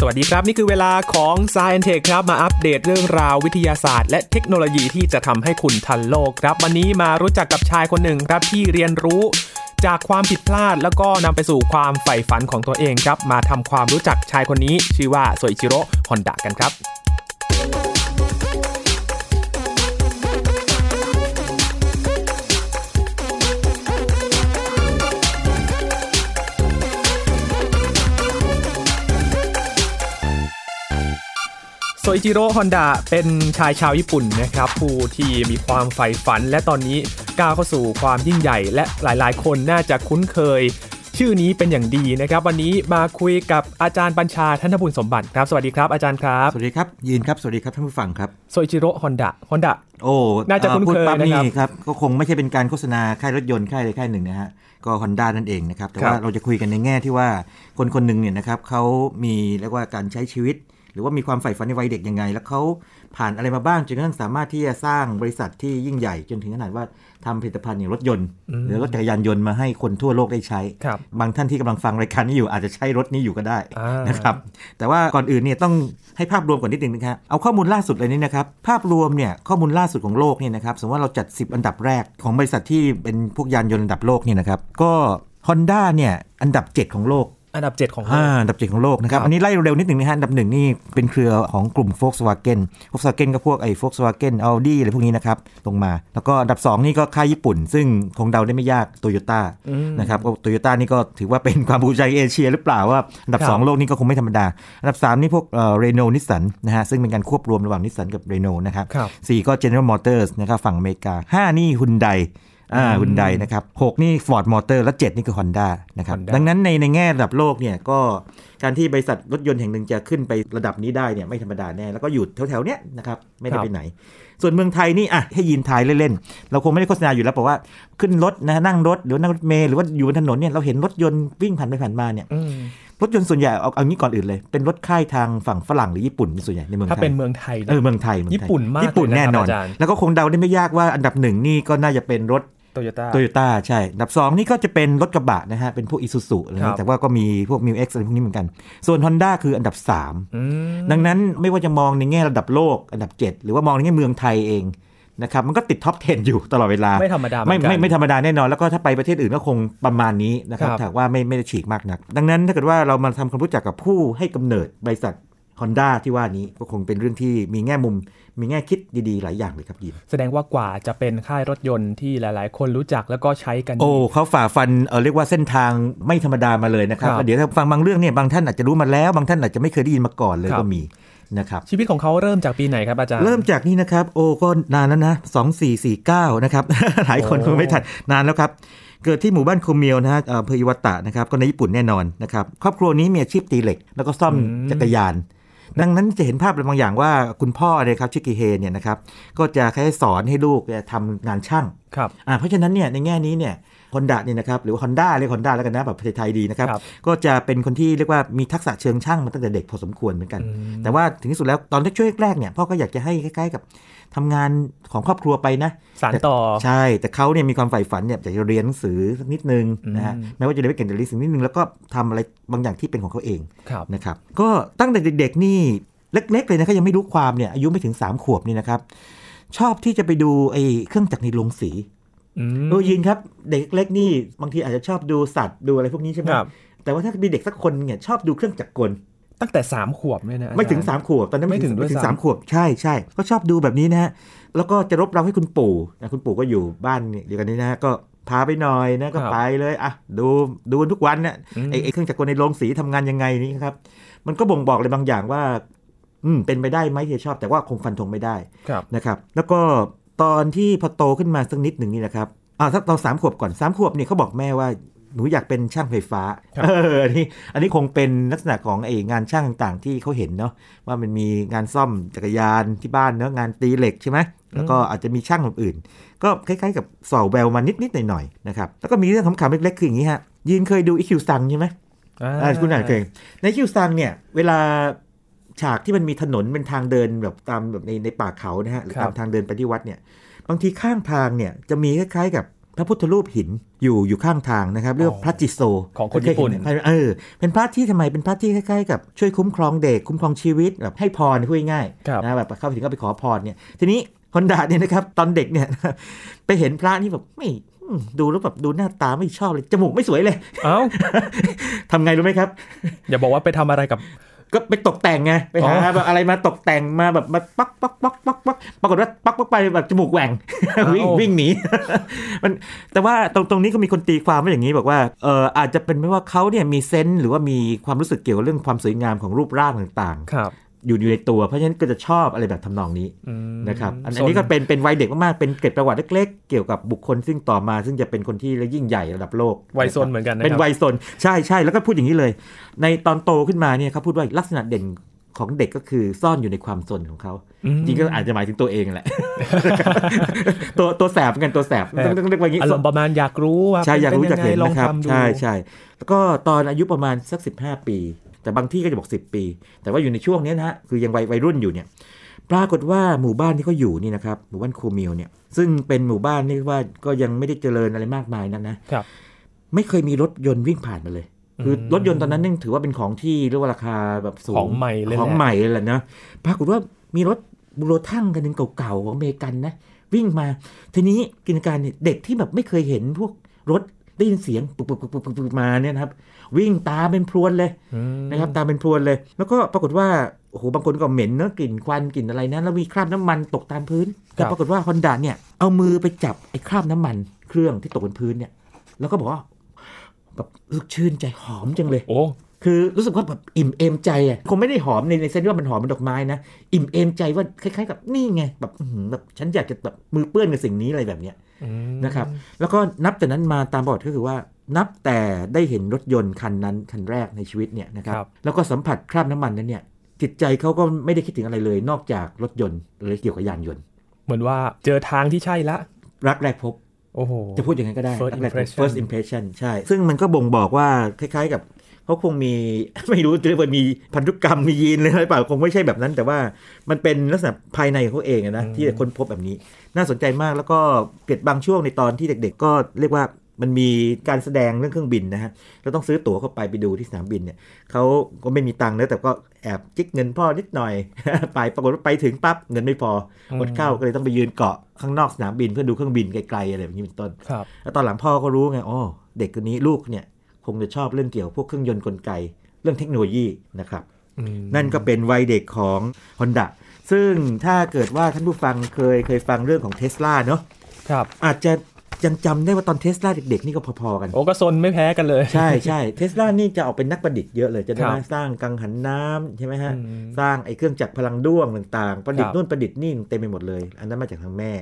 สวัสดีครับ นี่คือเวลาของ s าย n t e ทคครับ มาอัปเดตเรื่องราววิทยาศาสตร์ และเทคโนโลยีที่จะทำให้คุณทันโลกครับ วันนี้มารู้จักกับชายคนหนึ่งครับที่เรียนรู้จากความผิดพลาดแล้วก็นำไปสู่ความใฝ่ฝันของตัวเองครับ มาทำความรู้จักชายคนนี้ ชื่อว่าโซอิชิโร่ฮอนดะกันครับ โซอิจิโร่ฮอนดะเป็นชายชาวญี่ปุ่นนะครับผู้ที่มีความใฝ่ฝัน และตอนนี้ก้าวเข้าสู่ความยิ่งใหญ่ และหลายๆ คนน่าจะคุ้นเคย ชื่อนี้เป็นอย่างดีนะครับ วันนี้มาคุยกับอาจารย์บัญชาธนบุญสมบัติครับ สวัสดีครับอาจารย์ครับ สวัสดีครับยีนครับสวัสดีครับท่านผู้ฟังครับโซอิจิโร่ฮอนดะฮอนดะโอ้น่าจะคุ้นเคยพูดปั๊บนะครับนี่ครับก็คงไม่ใช่เป็นการโฆษณาค่ายรถยนต์ค่ายใดค่ายหนึ่งนะฮะก็ฮอนด้านั่นเองนะครับแต่ครับว่าเราจะคุยกันในแง่ที่ว่าคนคนหนึ่งเนี่ยนะครับเขามีเรียกว่าการใช้ชีวิต หรือว่ามีความใฝ่ฝันในวัยเด็กยังไง แล้วเขาผ่านอะไรมาบ้างจนกระทั่งสามารถที่จะสร้างบริษัทที่ยิ่งใหญ่จนถึงขนาดว่าทำผลิตภัณฑ์อย่างรถยนต์ หรือรถจักรยานยนต์มาให้คนทั่วโลกได้ใช้ครับบางท่านที่กำลังฟังรายการนี้อยู่อาจจะใช้รถนี้อยู่ก็ได้อ่านนะครับแต่ว่าก่อนอื่นเนี่ยต้องให้ภาพรวมก่อนนิดนึงนะครับเอาข้อมูลล่าสุดเลยนี่นะครับภาพรวมเนี่ยข้อมูลล่าสุดของโลกเนี่ยนะครับสมมติว่าเราจัด 10 อันดับแรกของบริษัทที่เป็นพวกยานยนต์อันดับโลกเนี่ยนะครับก็ Honda เนี่ยอันดับ 7 ของโลก อันดับ 7 ของโลกอ่าอันดับเจ็ดของโลกนะครับครับ อันนี้ไล่เร็วนิดหนึ่งนะฮะ อันดับหนึ่งนี่เป็นเครือของกลุ่ม Volkswagen Volkswagen ก็พวกไอ้ Volkswagen Audi อะไรพวกนี้นะครับ ลงมา แล้วก็อันดับ 2 นี่ก็ค่ายญี่ปุ่น ซึ่งคงเดาได้ไม่ยาก Toyota นะครับโตโยต้านี่ก็ถือว่าเป็นความภูมิใจเอเชียหรือเปล่าว่าอันดับครับ 2 โลกนี่ก็คงไม่ธรรมดา อันดับ 3 นี่พวกเรโนนิสสันนะฮะ ซึ่งเป็นการควบรวมระหว่างนิสสันกับเรโนนะครับครับสี่ก็ General Motors นะครับฝั่งอเมริกาห้านี่ฮุนได อ่าฮุนไดนะครับหกนี่ Ford Motor และ 7 นี่คือ Honda นะครับ Honda ดังนั้นในในแง่ระดับโลกเนี่ยก็การที่บริษัทรถยนต์แห่งหนึ่งจะขึ้นไประดับนี้ได้เนี่ยไม่ธรรมดาแน่ แล้วก็อยู่แถวๆเนี้ยนะครับไม่ได้ครับไปไหน ส่วนเมืองไทยนี่อะให้ยินทายเล่นๆ เราคงไม่ได้โฆษณาอยู่แล้วเพราะว่าขึ้นรถนะนั่งรถหรือนั่งรถเมล์หรือว่าอยู่บนถนนเนี่ยเราเห็นรถยนต์วิ่งผ่านไปผ่านมาเนี่ยอืมรถยนต์ส่วนใหญ่เอาเอางี้ก่อนอื่นเลย เป็นรถค่ายทางฝั่งฝรั่งหรือญี่ปุ่นเป็นส่วนใหญ่ในเมืองไทยถ้าเป็นเมืองไทยเออเมืองไทยเมืองไทยญี่ปุ่นมากญี่ปุ่นเลยนะครับแน่นอนอาจารย์แล้วก็คงเดาได้ไม่ยากว่าอันดับหนึ่งนี่ก็น่าจะเป็นรถ โตโยต้าโตโยต้าใช่อันดับ2นี่ก็จะเป็นรถกระบะนะฮะ เป็นพวกอีซูซูอะไรครับนะแต่ว่าก็มีพวก MU-X อะไรพวกนี้เหมือนกัน ส่วน Honda คืออันดับอืม3ดังนั้นไม่ว่าจะมองในแง่ระดับโลกอันดับ 7 หรือว่ามองในแง่เมืองไทยเองนะครับมันก็ติด top 10 อยู่ตลอดเวลา ไม่ธรรมดาเหมือนกันไม่ไม่ไม่ธรรมดาแน่นอน แล้วก็ถ้าไปประเทศอื่นก็คงประมาณนี้นะครับครับถากว่าไม่ไม่ได้ฉีกมากนัก ดังนั้นถ้าเกิดว่าเรามาทำความรู้จักกับผู้ให้กำเนิดบริษัท Honda ที่ว่านี้ก็คงเป็นเรื่องที่มีแง่มุม มีแง่คิดดีๆ หลายอย่างเลยครับยินแสดงว่ากว่าจะเป็นค่ายรถยนต์ที่หลายๆ คนรู้จักแล้วก็ใช้กัน โอ้เขาฝ่าฟันเออเรียกว่าเส้นทางไม่ธรรมดามาเลยนะครับครับแล้วเดี๋ยวถ้าฟังบางเรื่องเนี่ยบางท่านอาจจะรู้มาแล้ว บางท่านอาจจะไม่เคยได้ยินมาก่อนเลยครับก็มีนะครับชีวิตของเขาเริ่มจากปีไหนครับอาจารย์ เริ่มจากนี่นะครับ โอ้ก็นานแล้วนะ2449นะครับ หลายคนโอ้คงไม่ทันนานแล้วครับ เกิดที่หมู่บ้านโคเมียวนะฮะเอ่ออำเภออิวาตะนะครับ ก็ในญี่ปุ่นแน่นอนนะครับ ครอบครัวนี้มีอาชีพตีเหล็ก แล้วก็ซ่อมจักรยาน ดังนั้นจะเห็นภาพอะไรบางอย่างว่าคุณพ่อเนี่ยครับชิกิเฮเนี่ยนะครับก็จะคล้ายๆสอนให้ลูกเนี่ยทำงานช่างครับอ่าเพราะฉะนั้นเนี่ยในแง่นี้เนี่ยฮอนด้าเนี่ยนะครับหรือฮอนด้าเรียกฮอนด้าแล้วกันนะแบบไทยๆดีนะครับครับก็จะเป็นคนที่เรียกว่ามีทักษะเชิงช่างมาตั้งแต่เด็กพอสมควรเหมือนกัน แต่ว่าถึงที่สุดแล้วตอนช่วงแรกๆเนี่ยพ่อก็อยากจะให้คล้ายๆกับ ทำงานของครอบครัวไปนะสารต่อใช่ แต่เขาเนี่ยมีความใฝ่ฝันเนี่ยอยากจะเรียนหนังสือสักนิดนึงนะฮะอืมแม้ว่าจะเรียนไม่เก่งแต่เรียนสิ่งนิดนึงแล้วก็ทำอะไรบางอย่างที่เป็นของเขาเองครับนะครับก็ตั้งแต่เด็กๆนี่เล็กๆเลยนะเขายังไม่รู้ความเนี่ยอายุไม่ถึงสามขวบนี่นะครับ ชอบที่จะไปดูไอ้เครื่องจักรในโรงสีอืมเออยินครับเด็กเล็กนี่บางทีอาจจะชอบดูสัตว์ดูอะไรพวกนี้ใช่ไหมครับแต่ว่าถ้ามีเด็กสักคนเนี่ยชอบดูเครื่องจักรกล ตั้งแต่สามขวบเนี่ยนะอาจารย์ไม่ถึงสามขวบ ตอนนั้นไม่ถึงด้วยไม่ถึงซ้ำสามขวบใช่ใช่ก็ชอบดูแบบนี้นะฮะแล้วก็จะรบเราให้คุณปู่นะคุณปู่ก็อยู่บ้านเดียวกันนี้นะฮะก็พาไปหน่อยนะก็ครับไปเลยอะดูดูทุกวันเนี่ยอืมไอ้ไอ้เครื่องจักรกลในโรงสีทำงานยังไงนี่ครับ มันก็บ่งบอกเลยบางอย่างว่า อืมเป็นไปได้ไหมที่จะชอบ แต่ว่าคงฟันธงไม่ได้ครับนะครับ แล้วก็ตอนที่พอโตขึ้นมาสักนิดหนึ่งนี่นะครับอ่าถ้าตอนสามขวบก่อนสามขวบเนี่ยเขาบอกแม่ว่า หนูอยากเป็นช่างไฟฟ้าครับเอออันนี้อันนี้คงเป็นลักษณะของไอ้งานช่างต่างๆ ที่เขาเห็นเนาะว่ามันมีงานซ่อมจักรยานที่บ้านเนาะงานตีเหล็กใช่ไหมแล้วก็อาจจะมีช่างอื่นๆก็คล้ายๆ กับสอแววมานิดๆหน่อยๆนะครับแล้วก็มีเรื่องขำๆเล็กๆคืออย่างนี้ฮะยินเคยดูอีคิวซังใช่ไหมอ่าอ่าคุณอ่านเคยในคิวซังเนี่ยเวลาฉากที่มันมีถนนเป็นทางเดินแบบตามแบบในในป่าเขานะฮะหรือครับตามทางเดินไปที่วัดเนี่ยบางทีข้างทางเนี่ยจะมีคล้ายๆกับ พระพุทธรูปหินอยู่อยู่ข้างทางนะครับ เรียกว่าพระจิโซของคนญี่ปุ่นเยเห็ไหมเออเป็นพระที่ทำไมเป็นพระที่คล้ายๆกับช่วยคุ้มครองเด็กคุ้มครองชีวิตแบบให้พรพูดง่ายครับๆนะแบบเข้าไปถึงก็ไปขอพรเนี่ยทีนี้ฮอนดาเนี่ยนะครับตอนเด็กเนี่ยไปเห็นพระนี่แบบไม่อืมดูแล้วแบบดูหน้าตาไม่ชอบเลย จมูกไม่สวยเลย เอ้าทำไงรู้ไหมครับ อย่าบอกว่าไปทำอะไรกับ ก็ไปตกแต่งไงไปหาอ๋อแบบอะไรมาตกแต่งมาแบบมาปักปักปักปักปักปรากฏว่าปักปักไปแบบจมูกแหว่งวิ่งวิ่งหนีมันแต่ว่าตรงตรงนี้ก็มีคนตีความว่าอย่างนี้บอกว่าเอออาจจะเป็นไม่ว่าเขาเนี่ยมีเซนส์หรือว่ามีความรู้สึกเกี่ยวกับเรื่องความสวยงามของรูปร่างต่างครับๆ อยู่อยู่ในตัว เพราะฉะนั้นก็จะชอบอะไรแบบทำนองนี้อืมนะครับ อันส่อันวนี้ก็เป็นเป็นวัยเด็กมากๆ เป็นเกร็ดประวัติเล็กๆ เกี่ยวกับบุคคลซึ่งต่อมาซึ่งจะเป็นคนที่ยิ่งใหญ่ระดับโลกวัยซนเหมือนกันนะเป็นครับวัยซนใช่ใช่แล้วก็พูดอย่างนี้เลย ในตอนโตขึ้นมาเนี่ยเขาพูดว่าลักษณะเด่นของเด็กก็คือซ่อนอยู่ในความซนของเขาอืมจริงก็อาจจะหมายถึงตัวเองแหละ ตัวตัวแสบเหมือนกันตัวแสบแสบต้องต้องเรียกว่าอย่างนี้อารมณ์ประมาณอยากรู้ว่าใช่อยากรู้เป็นจากเห็นงไงลองนะครับทำดูใช่ใช่แล้วก็ตอนอายุประมาณสัก 15 ปี แต่บางที่ก็จะบอก 10 ปี แต่ว่าอยู่ในช่วงเนี้ยนะฮะคือยังวัยวัยรุ่นอยู่เนี่ยปรากฏว่าหมู่บ้านที่เขาอยู่นี่นะครับหมู่บ้านคูมิลเนี่ยซึ่งเป็นหมู่บ้านนี่ว่าก็ยังไม่ได้เจริญอะไรมากมายนักนะครับ ไม่เคยมีรถยนต์วิ่งผ่านมาเลย คืออืมรถยนต์ตอนนั้นนี่ถือว่าเป็นของที่เรียกว่าราคาแบบสูงของใหม่เลยแหละของใหม่เลยแหละนะปรากฏว่ามีรถบูโรทั่งกันหนึ่งเก่าๆของอเมริกันนะวิ่งมา ทีนี้กิจการเนี่ยเด็กที่แบบไม่เคยเห็นพวกรถ ได้ยินเสียงปุกปุกปุกปุกปุกปุกมาเนี่ยนะครับ วิ่งตาเป็นพรวนเลยนะครับ ตาเป็นพรวนเลย แล้วก็ปรากฏว่าโอ้โหบางคนก็เหม็นเนอะกลิ่นควันกลิ่นอะไรนะแล้วมีคราบน้ำมันตกตามพื้น แต่ปรากฏว่าฮอนด้าเนี่ยเอามือไปจับไอ้คราบน้ำมันเครื่องที่ตกบนพื้นเนี่ย แล้วก็บอกว่าแบบรู้สึกชื่นใจหอมจังเลย โอ้คือรู้สึกว่าแบบอิ่มเอมใจอะคงไม่ได้หอมในในเซนว่ามันหอมเป็นดอกไม้นะอิ่มเอมใจว่าคล้ายๆ กับนี่ไงแบบแบบฉันอยากจะแบบมือเปื้อนกับสิ่งนี้อะไรแบบเนี้ย นะครับ แล้วก็นับแต่นั้นมาตามประวัติก็คือว่านับแต่ได้เห็นรถยนต์คันนั้นคันแรกในชีวิตเนี่ยนะครับครับแล้วก็สัมผัสคราบน้ำมันนั้นเนี่ยจิตใจเขาก็ไม่ได้คิดถึงอะไรเลย นอกจากรถยนต์หรือเกี่ยวกับยานยนต์ เหมือนว่าเจอทางที่ใช่ละ รักแรกพบโอ้โหจะพูดอย่างนั้นก็ได้ First รักแรกพบ impression first impression ใช่ ซึ่งมันก็บ่งบอกว่าคล้ายๆกับ เขาคงมีไม่รู้จะเรียกว่ามีพันธุกรรมมียีนเลยหรือเปล่าคงไม่ใช่แบบนั้น แต่ว่ามันเป็นลักษณะภายในของเขาเองอะนะอืมที่จะค้นพบแบบนี้ น่าสนใจมากแล้วก็เกิดบางช่วงในตอนที่เด็ก ๆ ก็เรียกว่ามันมีการแสดงเรื่องเครื่องบินนะฮะเราต้องซื้อตั๋วเข้าไปไปดูที่สนามบินเนี่ยเขาก็ไม่มีตังค์นะแต่ก็แอบจิกเงินพ่อนิดหน่อย ไปปรากฏว่าไปถึงปั๊บเงินไม่พออดเข้าก็เลยต้องไปยืนเกาะข้างนอกสนามบินเพื่อดูเครื่องบินไกลๆอะไรแบบนี้เป็นต้นครับแล้วตอนหลังพ่อก็รู้ไงอ๋อเด็กคนนี้ลูกเนี่ย คงจะชอบเรื่องเกี่ยวพวกเครื่องยนต์กลไก เรื่องเทคโนโลยีนะครับอืมนั่นก็เป็นวัยเด็กของ Honda ซึ่งถ้าเกิดว่าท่านผู้ฟังเคยเคยฟังเรื่องของเท s l a เนาะครับ อาจจะยังจำได้ว่าตอนเท s l a เด็กๆ นี่ก็พอๆกัน โอ้ก็ซนไม่แพ้กันเลย ใช่ใช่เทสลานี่จะออกเป็นนักประดิษฐ์เยอะเลย จะได้ครับมาสร้างกังหันน้ำใช่ไหมฮะอืมสร้างไอ้เครื่องจักรพลังด้วงต่างๆ ประดิษครัฐ์บนู่นประดิษฐ์นี่เต็มไปหมดเลย อันนั้นมาจากทางแม่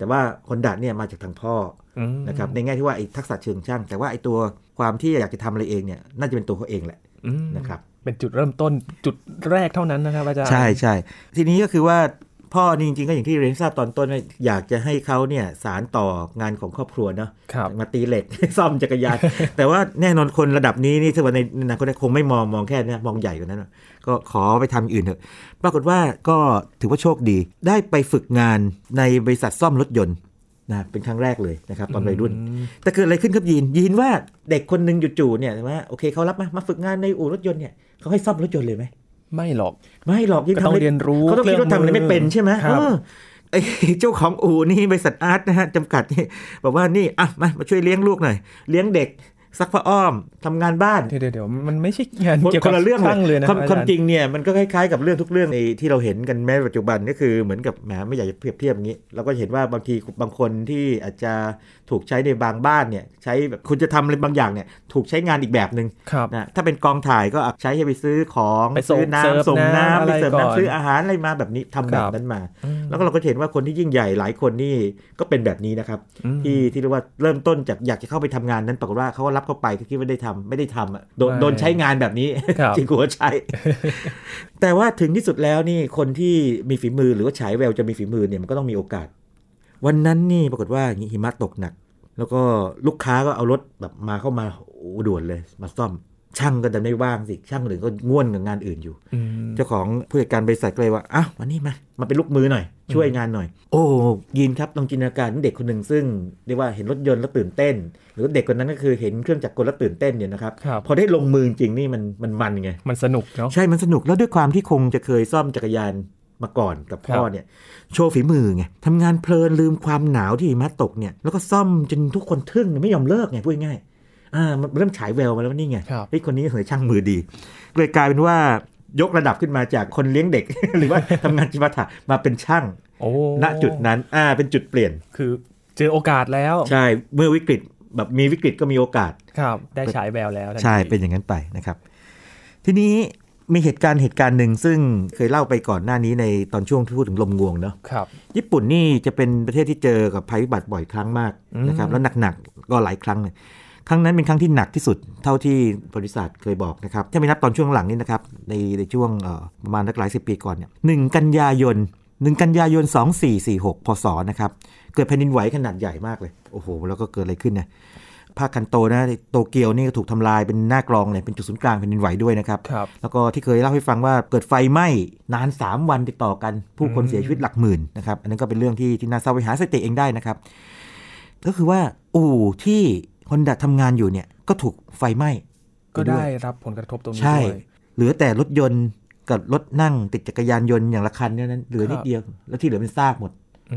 แต่ว่าฮอนดาเนี่ยมาจากทางพ่ออืมนะครับในแง่ที่ว่าไอ้ทักษะเชิงช่าง แต่ว่าไอ้ตัวความที่อยากจะทำอะไรเองเนี่ยน่าจะเป็นตัวเขาเองแหละอืมนะครับเป็นจุดเริ่มต้นจุดแรกเท่านั้นนะครับอาจารย์ใช่ใช่ทีนี้ก็คือว่า พ่อนี่จริงๆก็อย่างที่เรียนทราบตอนต้นว่าอยากจะให้เขาเนี่ยสารต่องานของครอบครัวเนาะครับมาตีเหล็กซ่อมจักรยาน แต่ว่าแน่นอนคนระดับนี้นี่ถ้าว่าในอนาคตคงไม่มองมองแค่เนี้มองใหญ่กว่านั้นหรอกก็ขอไปทำอย่างอื่นเถอะปรากฏว่าก็ถือว่าโชคดี ได้ไปฝึกงานในบริษัทซ่อมรถยนต์นะเป็นครั้งแรกเลยนะครับตอนวัยรุ่นอืมแต่เกิดอะไรขึ้นครับยีนยีนว่าเด็กคนหนึ่งจู่ๆเนี่ยว่าโอเคเขารับมามาฝึกงานในอู่รถยนต์เนี่ยเขาให้ซ่อมรถยนต์เลยไหม ไม่หรอก ไม่หรอกยิ่งก็ทำต้องอะไรเรียนรู้เขาต้องคิดว่าทำอะไรไม่เป็นใช่ไหมครับเออไอเจ้าของอู่นี่บริษัทอาร์ตนะฮะจำกัดนี่บอกว่านี่อะมามาช่วยเลี้ยงลูกหน่อย เลี้ยงเด็ก ซักผ้าอ้อมทำงานบ้านเดี๋ยวเดี๋ยวเดี๋ยวมันไม่ใช่งานคนเกี่ยวคกับนละเรื่องช่างเลยนะความอาความจารย์จริงเนี่ยมันก็คล้ายๆกับเรื่องทุกเรื่องในที่เราเห็นกันแม้ปัจจุบันก็คือเหมือนกับแหมไม่อยากจะเปรียบเทียบอย่างนี้เราก็เห็นว่าบางทีบางคนที่อาจจะถูกใช้ในบางบ้านเนี่ยใช้แบบคุณจะทำอะไรบางอย่างเนี่ยถูกใช้งานอีกแบบหนึ่งครับนะถ้าเป็นกองถ่ายก็ใช้ให้ไปซื้อของไปส่งซื้อเสิร์ฟน้ำส่งน้ำน้ำอะไปไรเสิร์ฟก่อนน้ำซื้ออาหารอะไรมาแบบนี้ทำแบครับบนั้นมาอืมแล้วก็เราก็เห็นว่าคนที่ยิ่งใหญ่หลายคนนี่ก็เป็นแบบนี้นะครับอืมที่ที่เรียกว่าเริ่มต้นจากอยากจะเข้าไปทำงานนั้นปรากฏว่าเขาก็รับเข้าไปก็คิดว่าได้ทำไม่ได้ทำอะโดนไม่โดนใช้งานแบบนี้ครับจริงหัวใช้ แต่ว่าถึงที่สุดแล้วนี่คนที่มีฝีมือหรือว่าฉายแววจะมีฝีมือเนี่ยมันก็ต้องมีโอกาส วันนั้นนี่ปรากฏว่าอย่างนี้หิมะตกหนัก แล้วก็ลูกค้าก็เอารถแบบมาเข้ามาโอ้ด่วนเลยมาซ่อม ช่างก็ดันไม่ว่างสิช่างอื่นก็ง่วนกับงานอื่นอยู่อืมเจ้าของผู้จัดการบริษัทก็เลยว่าอ้าววันนี้มามาเป็นลูกมือหน่อย ช่วยงานหน่อย โอ้ยินครับลองจินตนาการถึงเด็กคนหนึ่งซึ่งเรียกว่าเห็นรถยนต์แล้วตื่นเต้น หรือเด็กคนนั้นก็คือเห็นเครื่องจักรกลแล้วตื่นเต้นเนี่ยนะครับครับพอได้ลงมือจริงๆนี่มันมันมันไงมันสนุกเนาะใช่มันสนุกแล้วด้วยความที่คงจะเคยซ่อมจักรยานมาก่อนกับพ่อครับเนี่ยโชว์ฝีมือไงทำงานเพลินลืมความหนาวที่หิมะตกเนี่ยแล้วก็ซ่อมจนทุกคนทึ่งไม่ยอมเลิกไงพูดง่ายๆ อ่ามันเริ่มฉายแววมาแล้วว่านี่ไงครับเฮ้ยคนนี้เหยช่างมือดีเลยกลายเป็นว่ายกระดับขึ้นมาจากคนเลี้ยงเด็ก หรือว่าทำงานจิปาถะมาเป็นช่างโอ้ณจุดนั้นอ่าเป็นจุดเปลี่ยนคือเจอโอกาสแล้ว ใช่เมื่อวิกฤตแบบมีวิกฤตก็มีโอกาสครับ ได้ฉายแววแล้วทันทีใช่เป็นอย่างนั้นไปนะครับ ทีนี้มีเหตุการณ์เหตุการณ์หนึ่งซึ่งเคยเล่าไปก่อนหน้านี้ในตอนช่วงที่พูดถึงลมงวงเนาะครับ ญี่ปุ่นนี่จะเป็นประเทศที่เจอกับภัยพิบัติบ่อยครั้งมากนะครับอืมแล้วหนักๆก็หลายครั้งเลย ครั้งนั้นเป็นครั้งที่หนักที่สุดเท่าที่บริษัทเคยบอกนะครับถ้าไม่นับตอนช่วงหลังนี่นะครับในในช่วงเอ่อประมาณนักหลายสิบปีก่อนเนี่ยหนึ่งกันยายนหนึ่งกันยายน 2446 พศนะครับ เกิดแผ่นดินไหวขนาดใหญ่มากเลย โอ้โห แล้วก็เกิดอะไรขึ้นนะภาคคันโตนะโตเกียวนี่ก็ถูกทำลายเป็นหน้ากลองเลยเป็นจุดศูนย์กลางแผ่นดินไหวด้วยนะครับครับ แล้วก็ที่เคยเล่าให้ฟังว่าเกิดไฟไหม้นาน 3 วันติดต่อกัน ผู้คนเสียชีวิตหลักหมื่นนะครับ อันนั้นก็เป็นเรื่องที่ที่น่าเศร้าไปหาสถิติเองได้นะครับ ก็คือว่าอู่ที่ ฮอนดาทำงานอยู่เนี่ยก็ถูกไฟไหม้ก็ได้รับผลกระทบตรงนี้ใช่ด้วยเหลือแต่รถยนต์กับรถนั่งติดจักรยานยนต์อย่างละคันเนี่ยนั้นเหลือนิคดรับเดียวแล้วที่เหลือเป็นซากหมด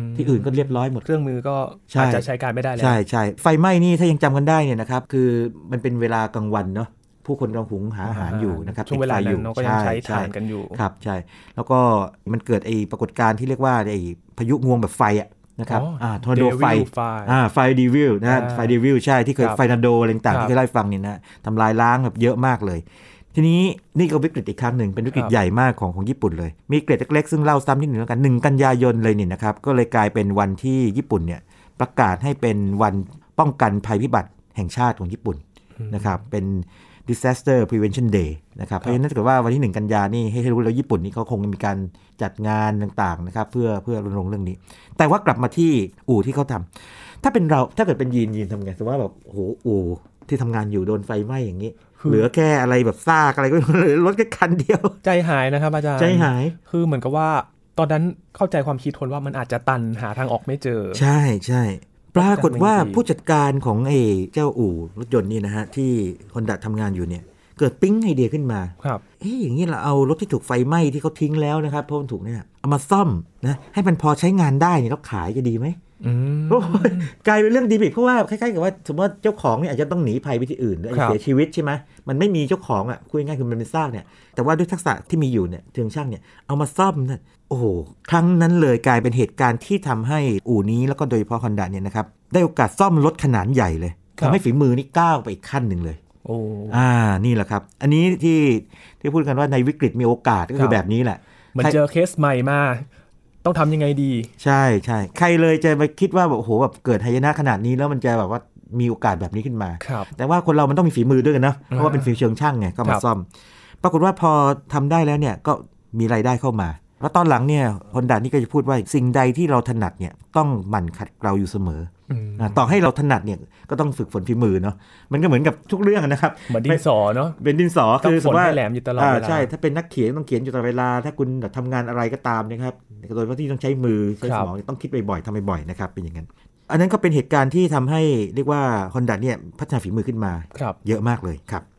มที่อื่นก็เรียบร้อยหมดเครื่องมือก็ใช่อาจจะใช้การไม่ได้แล้วใช่ใช่ไฟไหม้นี่ถ้ายังจำกันได้เนี่ยนะครับคือมันเป็นเวลากลางวันเนาะผู้คนกำลังหุงหาอาหารอยู่นะครับช่วงเวลาติดไฟอนั้นเนาะก็ยังใช้ช่ถ่านกันอยู่ครับใช่แล้วก็มันเกิดไอ้ปรากฏการณ์ที่เรียกว่าไอ้พายุงวงแบบไฟอะ นะครับอ๋ออ่อ่าทอร์นาโด Devil ไฟ Fire อ่าไฟดีวิลนะอ่าไฟดีวิลใช่ที่เคยครับ firenado อะไรต่างๆครับที่เคยเล่าให้ฟังเนี่ยนะทำลายล้างแบบเยอะมากเลย ทีนี้นี่ก็วิกฤตอีกครั้งหนึ่งเป็นวิกฤตครับใหญ่มากของของญี่ปุ่นเลย มีเกร็ดเล็กๆซึ่งเล่าซ้ำที่หนึ่งแล้วกันหนึ่งกันยายนเลยเนี่ยนะครับก็เลยกลายเป็นวันที่ญี่ปุ่นเนี่ยประกาศให้เป็นวันป้องกันภัยพิบัติแห่งชาติของญี่ปุ่นนะครับเป็น disaster prevention day นะครับเพราะฉะนั้นถ้าเกิดว่าวันที่ 1 กันยานี่ให้ให้รู้แล้วญี่ปุ่นนี่เขาคงมีการจัดงานต่างๆนะครับเพื่อเพื่อรณรงค์เรื่องนี้ แต่ว่ากลับมาที่อู่ที่เขาทำถ้าเป็นเราถ้าเกิดเป็นยีนยีนทำไงสมมติว่าแบบโอ้โหอู่ที่ทำงานอยู่โดนไฟไหม้อย่างนี้คือเหลือแค่อะไรแบบซากอะไรก็เหลือรถแค่คันเดียว ใจหายนะครับอาจารย์ใจหายคือเหมือนกับว่าตอนนั้นเข้าใจความคิดคนว่ามันอาจจะตันหาทางออกไม่เจอ ใช่ใช่ ปรากฏว่าไม่ดีผู้จัดการของไอ้เจ้าอู่รถยนต์นี่นะฮะ ที่ฮอนดาทำงานอยู่เนี่ยเกิดปิ๊งไอเดียขึ้นมา ครับ เอ้ยอย่างนี้เราเอารถที่ถูกไฟไหม้ที่เขาทิ้งแล้วนะครับเพราะมันถูกเนี่ยเอามาซ่อมนะให้มันพอใช้งานได้เนี่ยแล้วขายจะดีไหมอืมโอ้ยกลายเป็นเรื่องดีไปอีกเพราะว่าคล้ายๆกับว่าสมมติว่าเจ้าของเนี่ยอาจจะต้องหนีภัยไปที่อื่นหรืออาจครัจะบเสียชีวิตใช่ไหมมันไม่มีเจ้าของอะคุยง่ายๆคือมันเป็นซากเนี่ยแต่ว่าด้วยทักษะที่มีอยู่เนี่ยเชิงช่างเนี่ยเอามาซ่อมเนี่ยโอ้โหครั้งนั้นเลยกลายเป็นเหตุการณ์ที่ทำให้อู่นี้แล้วก็โดยเฉพาะฮอนด้าเนี่ยนะครับได้โอกาสซ่อมรถขนาดใหญ่เลยครับทำให้ฝีมือนี่ก้าวไปอีกขั้นหนึ่งเลยโอ้อ่านี่แหละครับ อันนี้ที่ที่พูดกันว่าในวิกฤตมีโอกาสก็คคืรัอบแบบนี้แหละเหมือนใครเจอเคสใหม่มา ต้องทำยังไงดี ใช่ใช่ใครเลยจะไปคิดว่าแบบโอ้โหแบบเกิดหายนะขนาดนี้แล้วมันจะแบบว่ามีโอกาสแบบนี้ขึ้นมาครับแต่ว่าคนเรามันต้องมีฝีมือด้วยกันนะเพราะว่าเป็นฝีเชิงช่างไงก็คมารับซ่อม ปรากฏว่าพอทำได้แล้วเนี่ยก็มีรายได้เข้ามา แล้วตอนหลังเนี่ยฮอนดานี่ก็จะพูดว่าสิ่งใดที่เราถนัดเนี่ยต้องหมั่นขัดเกลาอยู่เสมออืมอ่าต่อให้เราถนัดเนี่ยก็ต้องฝึกฝนฝีมือเนาะมันก็เหมือนกับทุกเรื่องนะครับเหมือนดินสอเนาะเป็นดินสอต้องคือสมมติว่าฝนให้แหลมอยู่ตลอดเวลาใช่ถ้าเป็นนักเขียนต้องเขียนอยู่ตลอดเวลา ถ้าคุณแบบทำงานอะไรก็ตามนะครับโดยเฉพาะที่ต้องใช้มือใช้ครัสบมองต้องคิดบ่อยๆทำบ่อยๆนะครับเป็นอย่างนั้น อันนั้นก็เป็นเหตุการณ์ที่ทำให้เรียกว่าฮอนด้าเนี่ยพัฒนาฝีมือขึ้นมาครับเยอะมากเลยครับอืม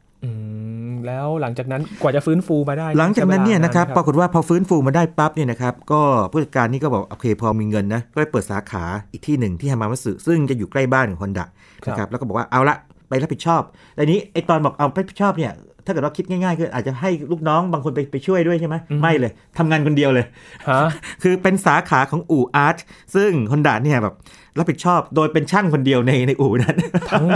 แล้วหลังจากนั้นกว่าจะฟื้นฟูมาได้ หลังจากนั้นเนี่ยนะครับใช้ปวลรากฏว่าพอฟื้นฟูมาได้ปั๊บเนี่ยนะครับก็ผู้จัดการนี่ก็บอกโอเคพอมีเงินนะก็ไปเปิดสาขาอีกที่หนึ่งที่ฮามามัตสึซึ่งจะอยู่ใกล้บ้านของฮอนด้านะครับแล้วก็บอกว่าเอาละไปรับผิดชอบแต่นี้ไอตอนบอกเอาไปรับผิดชอบเนี่ยถ้าเกิดว่าคิดง่ายๆคืออาจจะให้ลูกน้องบางคนไปไปช่วยด้วยใช่ไหมไม่เลยทำงานคนเดียวเลยฮะคือเป็นสาขาของอู่อาร์ตซึ่งฮอนด้าเนี่ยแบบ รับผิดชอบโดยเป็นช่างคนเดียวในในอู่นั้นทั้ง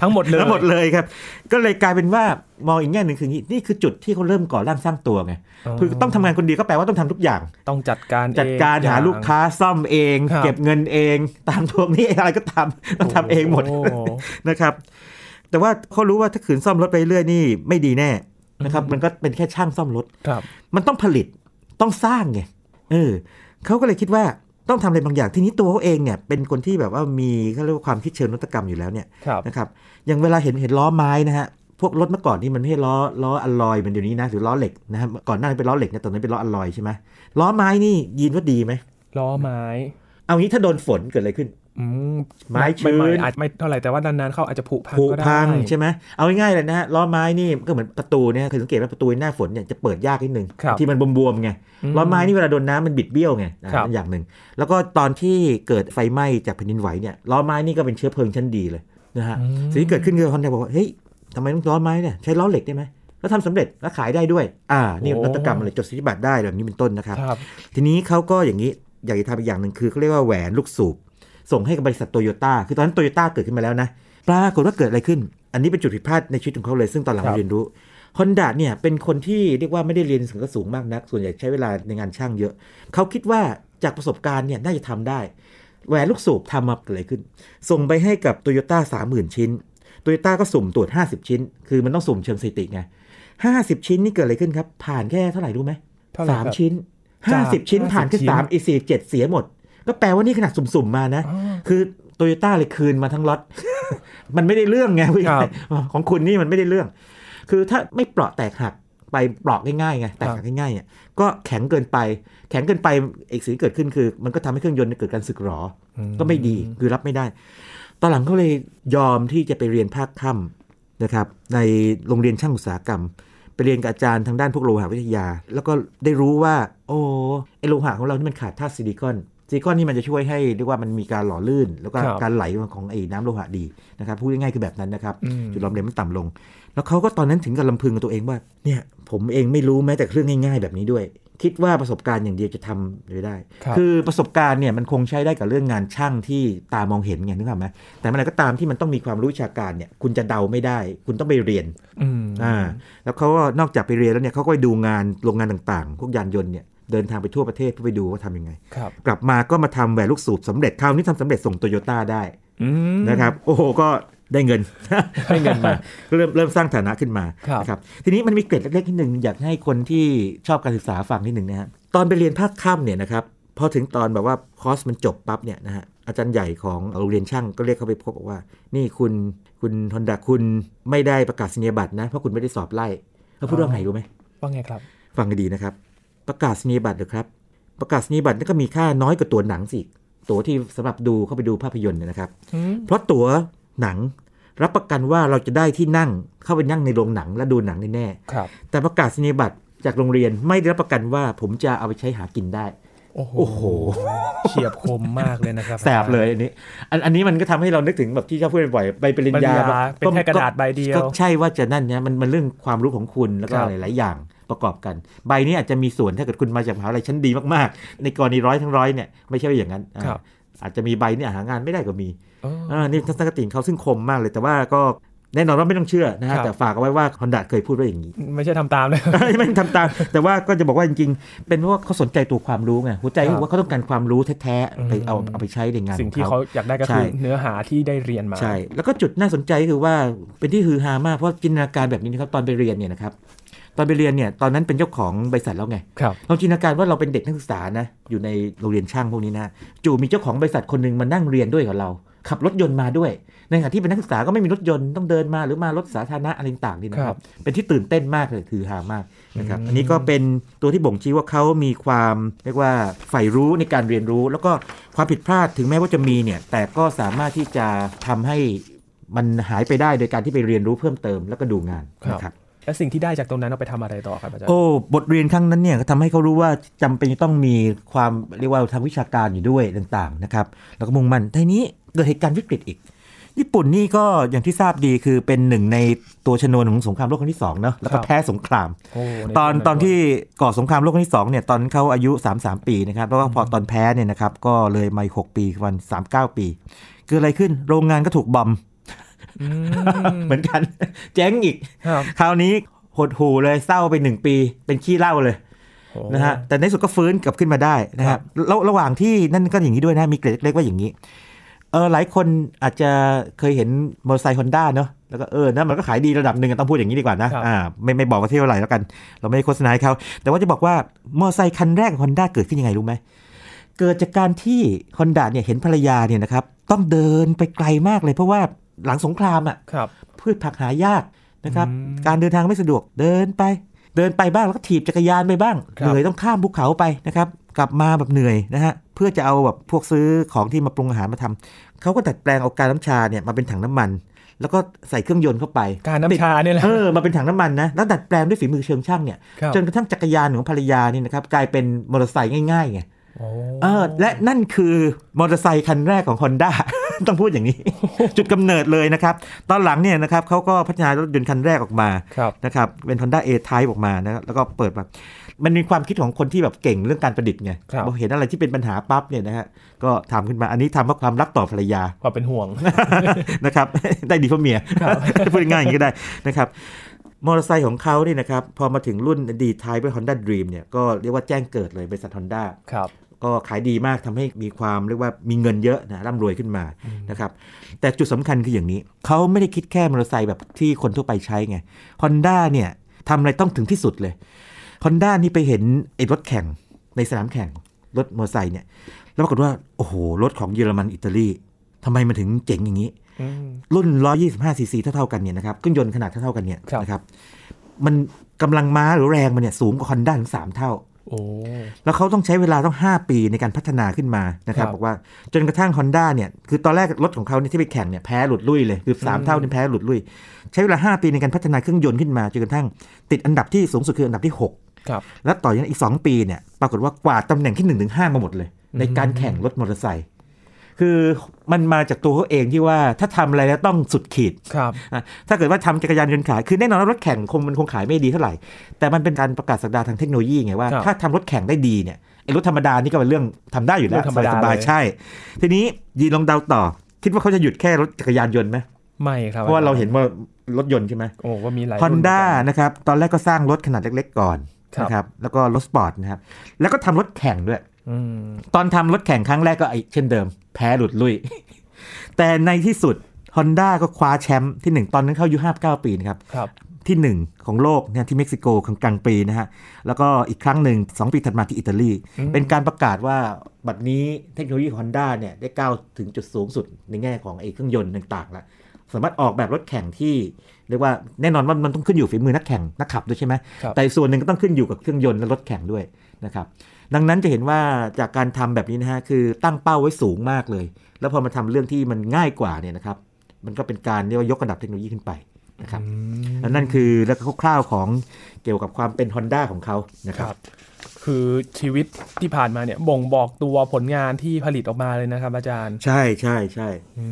ทั้งหมดเลยทั้งหมดเลยครับ ก็เลยกลายเป็นว่ามองอีกแง่หนึ่งคืออย่างนี้นี่คือจุดที่เขาเริ่มก่อร่างสร้างตัวไงคือต้องทำงานคนเดียวก็แปลว่าต้องทำทุกอย่าง ต้องจัดการจัดการเองหาลูกค้าซ่อมเองครับเก็บเงินเอง ตามทวงหนี้อะไรก็ทำต้องทำเองหมดโนะครับ แต่ว่าเขารู้ว่าถ้าขืนซ่อมรถไปเรื่อยนี่ไม่ดีแน่นะครับมันก็เป็นแค่ช่างซ่อมรถครับมันต้องผลิตต้องสร้างไงเออเขาก็เลยคิดว่า ต้องทำอะไรบางอย่างทีนี้ตัวเขาเองเนี่ยเป็นคนที่แบบว่ามีเขาเรียกว่าความคิดเชิงนวัตกรรมอยู่แล้วเนี่ยครับนะครับอย่างเวลาเห็นเห็นล้อไม้นะฮะพวกรถเมื่อก่อนนี่มันไม่ใช่ล้อล้ออลลอยเหมือนเดี๋ยวนี้นะหรือล้อเหล็กนะครับก่อนหน้านั้นเป็นล้อเหล็กนะตอนนั้นเป็นล้ออลลอยใช่ไหมล้อไม้นี่ยีนว่าดีไหมล้อไม้ เอางี้ถ้าโดนฝนเกิดอะไรขึ้นอืม ไม้ชื้นใหๆอาจไม่เท่าไหร่แต่ว่านานๆเข้าอาจจะผุพังผุก็ได้พังใช่ไหมเอาง่ายๆเลยนะฮะล้อไม้นี่ก็เหมือนประตูเนี่ยเคยสังเกตว่าประตูหน้าฝนเนี่ยจะเปิดยากนิดนึงครับที่มันบวมๆไงมล้อไม้นี่เวลาโดนน้ำมันบิดเบี้ยวไงอะครับนั่นอย่างหนึ่งแล้วก็ตอนที่เกิดไฟไหม้จากแผ่นดินไหวเนี่ยล้อไม้นี่ก็เป็นเชื้อเพลิงชั้นดีเลยนะฮะอืมสิ่งที่เกิดขึ้นคือคนไทยบอกว่าเฮ้ยทำไมต้องล้อไม้เนี่ยใช้ล้อเหล็กได้ไหมแล้วทำสำเร็จแล้วขายได้ด้วย อ่า นี่นวัตกรรมอะไรจดสิทธิบัตรได้แบบนี้เป็นต้นนะครับครับทีนี้เขาก็อย่างนี้อยากจะทำอีกอย่างหนึ่งคือเขาเรียกว่าแหวนลูกสูบ ส่งให้กับบริษัทโตโยต้าคือตอนนั้นโตโยต้าเกิดขึ้นมาแล้วนะปรากฏว่าเกิดอะไรขึ้น อันนี้เป็นจุดผิดพลาดในชีวิตของเขาเลย ซึ่งตอนหลังครับเราเรียนรู้ฮอนด้าเนี่ยเป็นคนที่เรียกว่าไม่ได้เรียนถึงกสูงมากนัก ส่วนใหญ่ใช้เวลาในงานช่างเยอะ เขาคิดว่าจากประสบการณ์เนี่ยน่าจะทำได้แหวนลูกสูบทำมาเกิดอะไรขึ้น ส่งไปให้กับโตโยต้าสามหมื่นชิ้นโตโยต้าก็สุ่มตรวจ 50 ชิ้น คือมันต้องสุ่มเชิงสถิติไง50ชิ้นนี่เกิดอะไรขึ้นครับ ผ่านแค่เท่าไหร่รู้ไหมเท่าไหร่สามครับชิ้นจาก50ชิ้นผ่านแค่50ชิ้นสามอีสี่เจ็ดเสียหมด ก็แปลว่านี่ขนาดสุ่มๆมานะอ๋อคือโตโยต้าเลยคืนมาทั้งล็อตมันไม่ได้เรื่องไงพี่ครับของคุณนี่มันไม่ได้เรื่อง คือถ้าไม่เปราะแตกหักไปเปราะง่ายๆไงแตกหักง่ายๆเนี่ยก็แข็งเกินไป แข็งเกินไปเอกสิ่งที่เกิดขึ้นคือ มันก็ทำให้เครื่องยนต์เกิดการสึกหรอ ก็ไม่ดีคือรับไม่ได้ ตอนหลังเขาเลยยอมที่จะไปเรียนภาคค่ำนะครับ ในโรงเรียนช่างอุตสาหกรรมไปเรียนกับอาจารย์ทางด้านพวกโลหะวิทยา แล้วก็ได้รู้ว่า โอ้ไอโลหะของเรานี่มันขาดธาตุซิลิคอน ซิลิคอนนี่มันจะช่วยให้เรียกว่ามันมีการหล่อลื่น แล้วก็ครับการไหลของไอ้น้ำโลหะดีนะครับพูดง่ายๆคือแบบนั้นนะครับอืมจุดหลอมเหลวมันต่ำลง แล้วเขาก็ตอนนั้นถึงกับลำพึงกับตัวเองว่าเนี่ยผมเองไม่รู้แม้แต่เครื่องง่าย ๆ แบบนี้ด้วย คิดว่าประสบการณ์อย่างเดียวจะทำไปได้ครับคือประสบการณ์เนี่ยมันคงใช้ได้กับเรื่องงานช่างที่ตามองเห็นไงนึกออกไหมแต่เมื่อไหร่ก็ตามที่มันต้องมีความรู้วิชาการเนี่ยคุณจะเดาไม่ได้ คุณต้องไปเรียนอืมอ่าแล้วเขาก็นอกจากไปเรียนแล้วเนี่ยเขาก็ไปดูงานโรงงานต่างๆ พวกยานยนต์เนี่ย เดินทางไปทั่วประเทศเพื่อไปดูว่าทำยังไงครับกลับมาก็มาทำแหวนลูกสูบสำเร็จคราวนี้ทำสำเร็จส่งโตโยต้าได้อืมนะครับ โอ้โหก็ได้เงินได้เงินมาก็เริ่มเริ่มสร้างฐานะขึ้นมาครับนะครับทีนี้มันมีเกร็ดเล็กๆนิดหนึ่งอยากให้คนที่ชอบการศึกษาฟังนิดหนึ่งนะฮะตอนไปเรียนภาคค่ำเนี่ยนะครับพอถึงตอนแบบว่าคอร์สมันจบปั๊บเนี่ยนะฮะอาจารย์ใหญ่ของโรงเรียนช่างก็เรียกเขาไปพบบอกว่า นี่คุณคุณฮอนดาคุณไม่ได้ประกาศนียบัตรนะเพราะคุณไม่ได้สอบไล่เขาพูดว่าไงรู้ไหมว่าไงครับ ฟังให้ดีนะครับ ประกาศนียบัตรเหรอครับ ประกาศนียบัตรนี่ก็มีค่าน้อยกว่าตัวหนังสิตั๋วที่สำหรับดูเข้าไปดูภาพยนตร์เนี่ยนะครับอืมเพราะตั๋วหนังรับประกันว่าเราจะได้ที่นั่งเข้าไปนั่งในโรงหนังและดูหนังแน่ครับๆแต่ประกาศนียบัตรจากโรงเรียนไม่ได้รับประกันว่าผมจะเอาไปใช้หากินได้ โอ้โหโอ้โหเฉียบคมมากเลยนะครับแสบเลยอันนี้ อันอันนี้มันก็ทำให้เรานึกถึงแบบที่ชอบพูดบ่อยๆใบปริญญาปริญญาเป็นแค่กระดาษใบเดียว ก็ใช่ว่าจะนั่นเนี่ยมันมันเรื่องความรู้ของคุณแล้วก็ครับหลายๆอย่าง ประกอบกัน ใบนี้อาจจะมีส่วนถ้าเกิดคุณมาจากมหาวิทยาลัยชั้นดีมากๆ ในกรณีร้อยทั้งร้อยเนี่ยไม่ใช่ว่าอย่างนั้นอ่าครับอาจจะมีใบเนี่ยหางานไม่ได้ก็มีเอออ่านี่ทัศนคติของเขาซึ่งคมมากเลยแต่ว่าก็แน่นอนว่าไม่ต้องเชื่อนะครัฮะบแต่ฝากเอาไว้ว่าฮอนด้าเคยพูดไว้อย่างนี้ ไม่ใช่ทำตามเลย ไม่ทำตาม แต่ว่าก็จะบอกว่าจริงๆ เป็นเพราะว่าเขาสนใจตัวความรู้ไงหัวใจครับเขาว่าเขาต้องการความรู้แท้ๆไปเอาอืมเอาไปใช้ในงานสิ่งขอที่เขาเขาอยากได้ก็ใช่คือเนื้อหาที่ได้เรียนมาใช่แล้วก็จุดน่าสนใจคือว่าเป็นที่ฮือฮามากเพราะจินตนาการแบบนี้นะครับตอนไปเรียนเนี่ยนะครับ ตอนไปเรียนเนี่ยตอนนั้นเป็นเจ้าของบริษัทแล้วไงครับลองจินตนาการว่าเราเป็นเด็กนักศึกษานะอยู่ในโรงเรียนช่างพวกนี้นะจู่มีเจ้าของบริษัทคนหนึ่งมานั่งเรียนด้วยกับเรา ขับรถยนต์มาด้วย ในขณะที่เป็นนักศึกษาก็ไม่มีรถยนต์ต้องเดินมาหรือมารถสาธารณะอะไรต่างๆนี่นะคครัรับบเป็นที่ตื่นเต้นมากเลยคือฮามากนะครับอืมอันนี้ก็เป็นตัวที่บ่งชี้ว่าเขามีความเรียกว่าใฝ่รู้ในการเรียนรู้ แล้วก็ความผิดพลาดถึงแม้ว่าจะมีเนี่ยแต่ก็สามารถที่จะทำให้มันหายไปได้โดยการที่ไปเรียนรู้เพิ่มเติมแล้วก็ดูงานนะครับ แล้วสิ่งที่ได้จากตรงนั้นเอาไปทำอะไรต่อครับอาจารย์โอ้บทเรียนครั้งนั้นเนี่ยก็ทำให้เขารู้ว่าจำเป็นจะต้องมีความเรียกว่าทางวิชาการอยู่ด้วยต่างๆนะครับแล้วก็มุ่งมั่นทีนี้เกิดเหตุการณ์วิกฤตอีก ญี่ปุ่นนี่ก็อย่างที่ทราบดีคือเป็นหนึ่งในตัวชนวนของสงครามโลกครั้งที่สองเนาะแล้วก็แพ้สงครามโอ้ในตอนช่วงตอนที่ก่อสงครามโลกครั้งที่สองเนี่ยตอนเขาอายุ 3-3 ปีนะครับเพราะว่าพอตอนแพ้เนี่ยนะครับก็เลยมาอีก6ปีวัน39 ปีเกิดอะไรขึ้นโรงงานก็ถูกบอมอืม เหมือนกันเจ๊งอีกครับคราวนี้หดหูเลยเศร้าไปหนึ่งปี เป็นขี้เหล้าเลยโอ้นะฮะแต่ในที่สุดก็ฟื้นกลับขึ้นมาได้นะคครัรับบแล้วระหว่างที่นั่นก็อย่างนี้ด้วยนะมีเกร็ดเล็กๆว่าอย่างนี้เออหลายคนอาจจะเคยเห็นมอเตอร์ไซค์ฮอนด้าเนาะแล้วก็เออนะมันก็ขายดีระดับหนึ่งอะต้องพูดอย่างนี้ดีกว่านะครับอ่าไม่ไม่บอกว่าเท่าไหร่แล้วกัน เราไม่ได้โฆษณาให้เขาแต่ว่าจะบอกว่ามอเตอร์ไซค์คันแรกฮอนด้าเกิดขึ้นยังไงรู้ไหมเกิดจากการที่ฮอนด้าเนี่ยเห็นภรรยาเนี่ยนะครับต้องเดินไปไกลมากเลยเพราะว่า หลังสงครามอะครับพืชผักหายากนะครับอืมการเดินทางไม่สะดวกเดินไป เดินไปบ้างแล้วก็ถีบจักรยานไปบ้างครับเหนื่อยต้องข้ามภูเขาไปนะครับ กลับมาแบบเหนื่อยนะฮะเพื่อจะเอาแบบพวกซื้อของที่มาปรุงอาหารมาทำเขาก็ดัดแปลงเอาการน้ำชาเนี่ยมาเป็นถังน้ำมัน แล้วก็ใส่เครื่องยนต์เข้าไป การน้ำชาเนี่ยแหละเออมาเป็นถังน้ำมันนะแล้วดัดแปลงด้วยฝีมือเชิงช่างเนี่ยครับจนกระทั่งจักรยานของภรรยานี่นะครับกลายเป็นมอเตอร์ไซค์ง่ายๆไงโอ้ เออและนั่นคือมอเตอร์ไซค์คันแรกของ Honda ต้องพูดอย่างนี้ จุดกำเนิดเลยนะครับ ตอนหลังเนี่ยนะครับเขาก็พัฒนารถยนต์คันแรกออกมาครับนะครับเป็น Honda A Type ออกมานะแล้วก็เปิดมามันมีความคิดของคนที่แบบเก่งเรื่องการประดิษฐ์ไงครับพอเห็นอะไรที่เป็นปัญหาปั๊บเนี่ยนะฮะก็ทำขึ้นมาอันนี้ทำเพราะความรักต่อภรรยาความเป็นห่วงนะครับได้ดีเพราะเมียครับพูดง่ายๆอย่างนี้ก็ได้นะครับมอเตอร์ไซค์ของเขาเนี่ยนะครับพอมาถึงรุ่นดีไทป์เป็น Honda Dream เนี่ยก็เรียกว่าแจ้งเกิดเลยบริษัท Honda ครับ ก็ขายดีมากทำให้มีความเรียกว่ามีเงินเยอะนะร่ำรวยขึ้นมานะครับแต่จุดสำคัญคืออย่างนี้ เขาไม่ได้คิดแค่มอเตอร์ไซค์แบบที่คนทั่วไปใช้ไง Honda เนี่ยทำอะไรต้องถึงที่สุดเลย Honda นี่ไปเห็นไอ้รถแข่งในสนามแข่งรถมอเตอร์ไซค์เนี่ยแล้วปรากฏว่า โอ้โห รถของเยอรมันอิตาลีทำไมมันถึงเจ๋งอย่างนี้อืมรุ่น 125ซีซีเท่าๆกันเนี่ยนะครับเครื่องยนต์ขนาดเท่าๆกันเนี่ยครับนะครับมันกำลังม้าหรือแรงมันเนี่ยสูงกว่า Honda ถึง3เท่าโอ้ แล้วเขาต้องใช้เวลาต้อง 5 ปีในการพัฒนาขึ้นมานะครับครับบอกว่าจนกระทั่ง Honda เนี่ยคือตอนแรกรถของเขาเนี่ยที่ไปแข่งเนี่ยแพ้หลุดลุ่ยเลยคืออืม3เท่านี่แพ้หลุดลุ่ย ใช้เวลา 5 ปีในการพัฒนาเครื่องยนต์ขึ้นมาจนกระทั่งติดอันดับที่สูงสุดคืออันดับที่ 6 ครับ แล้วต่อจากนั้นอีก 2 ปีเนี่ยปรากฏว่ากวาดตำแหน่งที่1นถึงหมาหมดเลย ในการแข่งรถมอเตอร์ไซค์ คือมันมาจากตัวเขาเองที่ว่าถ้าทำอะไรแล้วต้องสุดขีดครับอะถ้าเกิดว่าทำจักรยานยนต์ขายคือแน่นอนว่ารถแข่งคงมันคงขายไม่ดีเท่าไหร่ แต่มันเป็นการประกาศสักดาทางเทคโนโลยีไงว่าครับถ้าทำรถแข่งได้ดีเนี่ยไอ้รถธรรมดานี่ก็เป็นเรื่องทำได้อยู่แล้วเรื่องธรรมดาสบายเลยๆใช่ ทีนี้ดีนลองเดาต่อ คิดว่าเขาจะหยุดแค่รถจักรยานยนต์ไหมไม่ครับเพราะว่าเราเห็นว่ารถยนต์ใช่ไหมโอ้ว่ามีหลายฮอนด้ารุ่นเหมืกันะครับตอนแรกก็สร้างรถขนาดเล็ก ๆ ก่อนครับนะครับแล้วก็รถสปอร์ตนะครับแล้วก็ทำรถแข่งด้วยอืมตอนทำรถแข่งครั้งแรกก็ไอเช่นเดิม แพ้หลุดลุย แต่ในที่สุด Honda ก็คว้าแชมป์ที่หนึ่งตอนนั้นเขาอายุ59 ปีนะครับครับที่หนึ่งของโลกเนี่ยที่เม็กซิโกกลางๆปีนะฮะ แล้วก็อีกครั้งหนึ่งสองปีถัดมาที่อิตาลีอืมเป็นการประกาศว่าบัดนี้เทคโนโลยี Honda เนี่ยได้ก้าวถึงจุดสูงสุดในแง่ของไอ้เครื่องยนต์ต่างๆแล้วสามารถออกแบบรถแข่งที่เรียกว่าแน่นอนว่ามันต้องขึ้นอยู่ฝีมือนักแข่งนักขับด้วยใช่ไหมครับแต่ส่วนหนึ่งก็ต้องขึ้นอยู่กับเครื่องยนต์และรถแข่งด้วยนะครับ ดังนั้นจะเห็นว่าจากการทำแบบนี้นะฮะคือตั้งเป้าไว้สูงมากเลย แล้วพอมาทำเรื่องที่มันง่ายกว่าเนี่ยนะครับ มันก็เป็นการเรียกว่ายกระดับเทคโนโลยีขึ้นไปนะครับอืมและนั่นคือแล้วก็คร่าวๆของเกี่ยวกับความเป็น Honda ของเขานะคครัรับบคือชีวิตที่ผ่านมาเนี่ยบ่งบอกตัวผลงานที่ผลิตออกมาเลยนะครับ อาจารย์ ใช่ใช่ใช่อื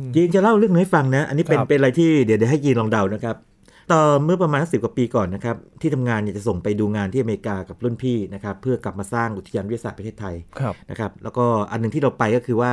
มยีนจะเล่าเรื่องนี้ให้ฟังนะ อันนี้เป็นครับเป็นอะไรที่เดี๋ยวเดี๋ยวให้ยีนลองเดานะครับ ต่อเมื่อประมาณสิบกว่าปีก่อนนะครับที่ทำงานเนี่ยจะส่งไปดูงานที่อเมริกากับรุ่นพี่นะครับเพื่อกลับมาสร้างอุทยานวิทยาศาสตร์ประเทศไทยครับนะครับแล้วก็อันหนึ่งที่เราไปก็คือว่า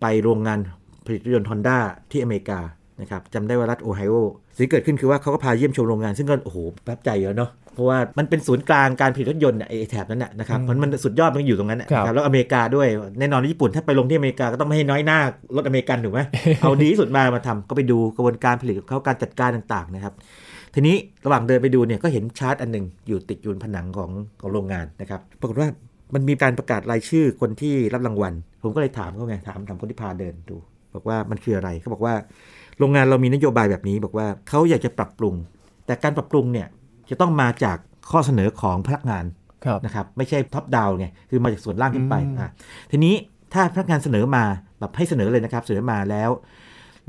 ไปโรงงานผลิตรถยนต์ฮอนด้าที่อเมริกา นะครับจำได้ว่ารัฐโอไฮโอสิ่งที่เกิดขึ้นคือว่าเขาก็พาเยี่ยมชมโรงงาน ซึ่งก็โอ้โหประทับใจเยอะเนาะเพราะว่ามันเป็นศูนย์กลางการผลิตรถยนต์น่ะไอ้แถบนั้นน่ะนะครับอืมมันมันสุดยอดมันอยู่ตรงนั้นน่ะครับนะครับแล้วอเมริกาด้วยแน่นอนว่าญี่ปุ่นถ้าไปลงที่อเมริกาก็ต้องไม่ให้น้อยหน้ารถอเมริกันถูกไหมเอาดีที่สุดมามาทำก็ไปดูกระบวนการผลิตของเขาการจัดการต่างๆนะครับทีนี้ระหว่างเดินไปดูเนี่ยก็เห็นชาร์ตอันหนึ่งอยู่ติดอยู่บนผนังของของโรงงานนะครับปรากฏว่ามันมีการประกาศรายชื่อคนที่รับรางวัล ผมก็เลยถามเขาไงถามถามคนที่พาเดินดู บอกว่ามันคืออะไรเขาบอกว่า โรงงานเรามีนโยบายแบบนี้บอกว่าเขาอยากจะปรับปรุง แต่การปรับปรุงเนี่ยจะต้องมาจากข้อเสนอของพนักงานครับนะครับไม่ใช่ท็อปดาวไงคือมาจากส่วนล่างขึ้นไปอืมอะทีนี้ถ้าพนักงานเสนอมาแบบให้เสนอเลยนะครับ เสนอมาแล้ว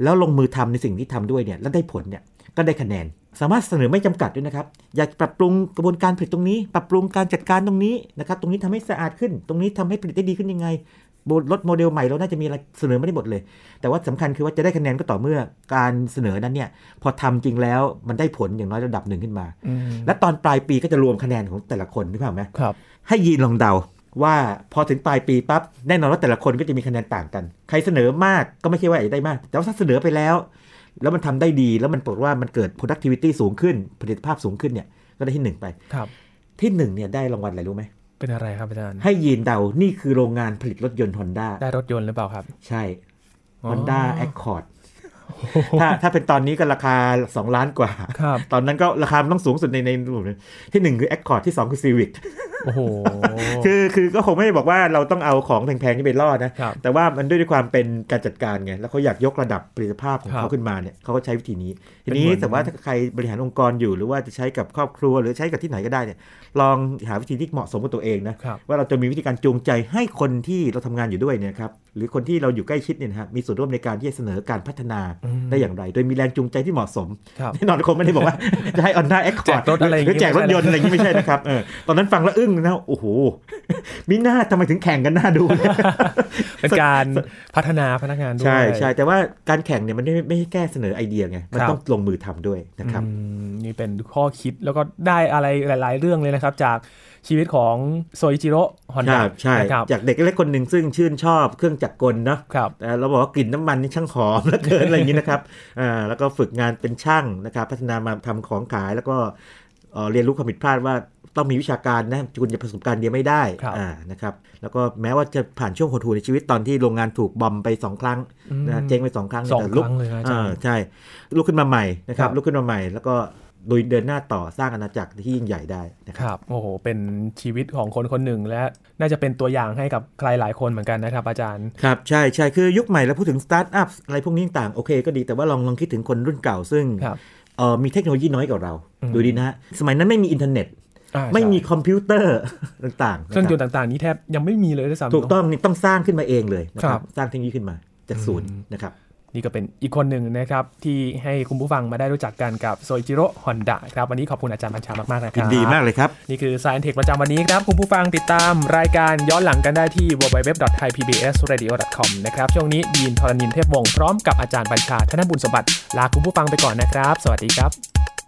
แล้วลงมือทำในสิ่งที่ทำด้วยเนี่ยแล้วได้ผลเนี่ยก็ได้คะแนน สามารถเสนอไม่จำกัดด้วยนะครับ อยากปรับปรุงกระบวนการผลิตตรงนี้ ปรับปรุงการจัดการตรงนี้นะครับ ตรงนี้ทำให้สะอาดขึ้น ตรงนี้ทำให้ผลิตได้ดีขึ้นยังไงบน รถโมเดลใหม่เราน่าจะมีอะไรเสนอไม่ได้หมดเลย แต่ว่าสำคัญคือว่าจะได้คะแนนก็ต่อเมื่อการเสนอนั้นเนี่ยพอทำจริงแล้วมันได้ผลอย่างน้อยระดับหนึ่งขึ้นมาอืมและตอนปลายปีก็จะรวมคะแนนของแต่ละคนนึกภาพไหมครับ ให้ยีนลองเดาว่าพอถึงปลายปีปั๊บแน่นอนว่าแต่ละคนก็จะมีคะแนนต่างกัน ใครเสนอมากก็ไม่ใช่ว่าอยากได้มาก แต่ว่าถ้าเสนอไปแล้ว แล้วมันทำได้ดีแล้วมันปรากฏว่ามันเกิด productivity สูงขึ้นผลิตภาพสูงขึ้นเนี่ยก็ได้ที่หนึ่งไปครับที่หนึ่งเนี่ยได้รางวัลอะไรรู้ไหม เป็นอะไรครับอาจารย์ ให้ยีนเดา นี่คือโรงงานผลิตรถยนต์ Honda ได้รถยนต์หรือเปล่าครับ ใช่อ๋อ Honda Accord ถ้าถ้าเป็นตอนนี้ก็ราคา 2 ล้านกว่าครับตอนนั้นก็ราคามันต้องสูงสุดในในรูปเลยที่หนึ่งคือ Accord ที่สองคือ Civic โอ้โหคือคือก็คงไม่ได้บอกว่าเราต้องเอาของแพงๆนี่ไปล่อนะครับแต่ว่ามันด้วยความเป็นการจัดการไงแล้วเขาอยากยกระดับประสิทธิภาพของครับเขาขึ้นมาเนี่ยเขาก็ใช้วิธีนี้ ทีเป็นนี้เหมือนแต่ว่าถ้าใครบริหารองค์กรอยู่หรือว่าจะใช้กับครอบครัว หรือใช้กับที่ไหนก็ได้เนี่ยลองหาวิธีที่เหมาะสมกับตัวเองนะครับว่าเราจะมีวิธีการจูงใจให้คนที่เราทำงานอยู่ด้วยเนี่ยครับหรือคนที่เราอยู่ใกล้ชิดเนี่ยนะฮะมีส่วนร่วมในการที่จะเสนอการพัฒนาอืมได้อย่างไร โดยมีแรงจูงใจที่เหมาะสมครับแน่นอนคงไม่ได้บอกว่าจะให้ Honda Accord แจกรถอะไรอย่างหรืองี้แจกรถยนต์ไม่ใช่อะไรอย่างนี้ไม่ใช่นะครับเออตอนนั้นฟังแล้วอึ้งนะโอ้โหมิน่าทำไมถึงแข่งกันน่าดูเนี่ยเป็นการพัฒนาพนักงานด้วย ใช่ใช่แต่ว่าการแข่งเนี่ยมันไม่ไม่ใช่แค่เสนอไอเดียไง มันครับต้องลงมือทำด้วยนะครับอืมนี่เป็นข้อคิดแล้วก็ได้อะไรหลาย ๆ เรื่องเลยนะครับ จากชีวิตของโซอิจิโร่ฮอนใช่ด้าใช่นะครับจากเด็กเล็กคนหนึ่งซึ่งชื่นชอบเครื่องจักรกลเนาะครับแต่เราบอกว่ากลิ่นน้ำมันนี่ช่างหอมเหลือเกินอะไรอย่างนี้นะครับอ่าแล้วก็ฝึกงานเป็นช่างนะครับ พัฒนามาทำของขายแล้วก็ เอ่อเรียนรู้ความผิดพลาดว่าต้องมีวิชาการนะคุณจะประสบการณ์เดียวไม่ได้ครับอ่านะครับแล้วก็แม้ว่าจะผ่านช่วงหดหู่ในชีวิตตอนที่โรงงานถูก bomb ไปสองครั้งอืมนะเจ๊งไปสองครั้งสองครั้งแต่ลุกเลยนะอาจารอ่าใช่ลุกขึ้นมาใหม่นะครับครับลุกขึ้นมาใหม่ แล้วก็โดยเดินหน้าต่อสร้างอาณาจักรที่ยิ่งใหญ่ได้นะคครับโอ้โหเป็นชีวิตของคนคนหนึ่ง และน่าจะเป็นตัวอย่างให้กับใครหลายคนเหมือนกันนะครับ อาจารย์ครับใช่ใช่คือยุคใหม่แล้วพูดถึงสตาร์ทอัพอะไรพวกนี้ต่างโอเคก็ดีแต่ว่าลองลองคิดถึงคนรุ่นเก่าซึ่งครับ เอ่อมีเทคโนโลยีน้อยกว่าเราอืมดูดีนะฮะ สมัยนนั้นไม่มีอินเทอร์เน็ตอ่าไม่มีใช่คอมพิวเตอร์ต่างๆเครื่องยนต์ต่างๆนะ นี้แทบยังไม่มีเลยด้วยซ้ำครับถูกต้องนี่ต้องสร้างขึ้นมาเองเลยนะคครับสร้างเทคโนโลยีขึ้นมาจากศูนย์นะครับ นี่ก็เป็นอีกคนหนึ่งนะครับ ที่ให้คุณผู้ฟังมาได้รู้จักกันกับโซอิจิโร่ฮอนด้าครับ วันนี้ขอบคุณอาจารย์บัญชามากๆนะครับยินดีมากเลยครับ นี่คือ Science Tech ประจำวันนี้ครับ คุณผู้ฟังติดตามรายการย้อนหลังกันได้ที่ www.thaipbsradio.com นะครับ ช่วงนี้ดีนทรณินเทพวงศ์พร้อมกับอาจารย์บัญชาธนบุญสมบัติลาคุณผู้ฟังไปก่อนนะครับ สวัสดีครับ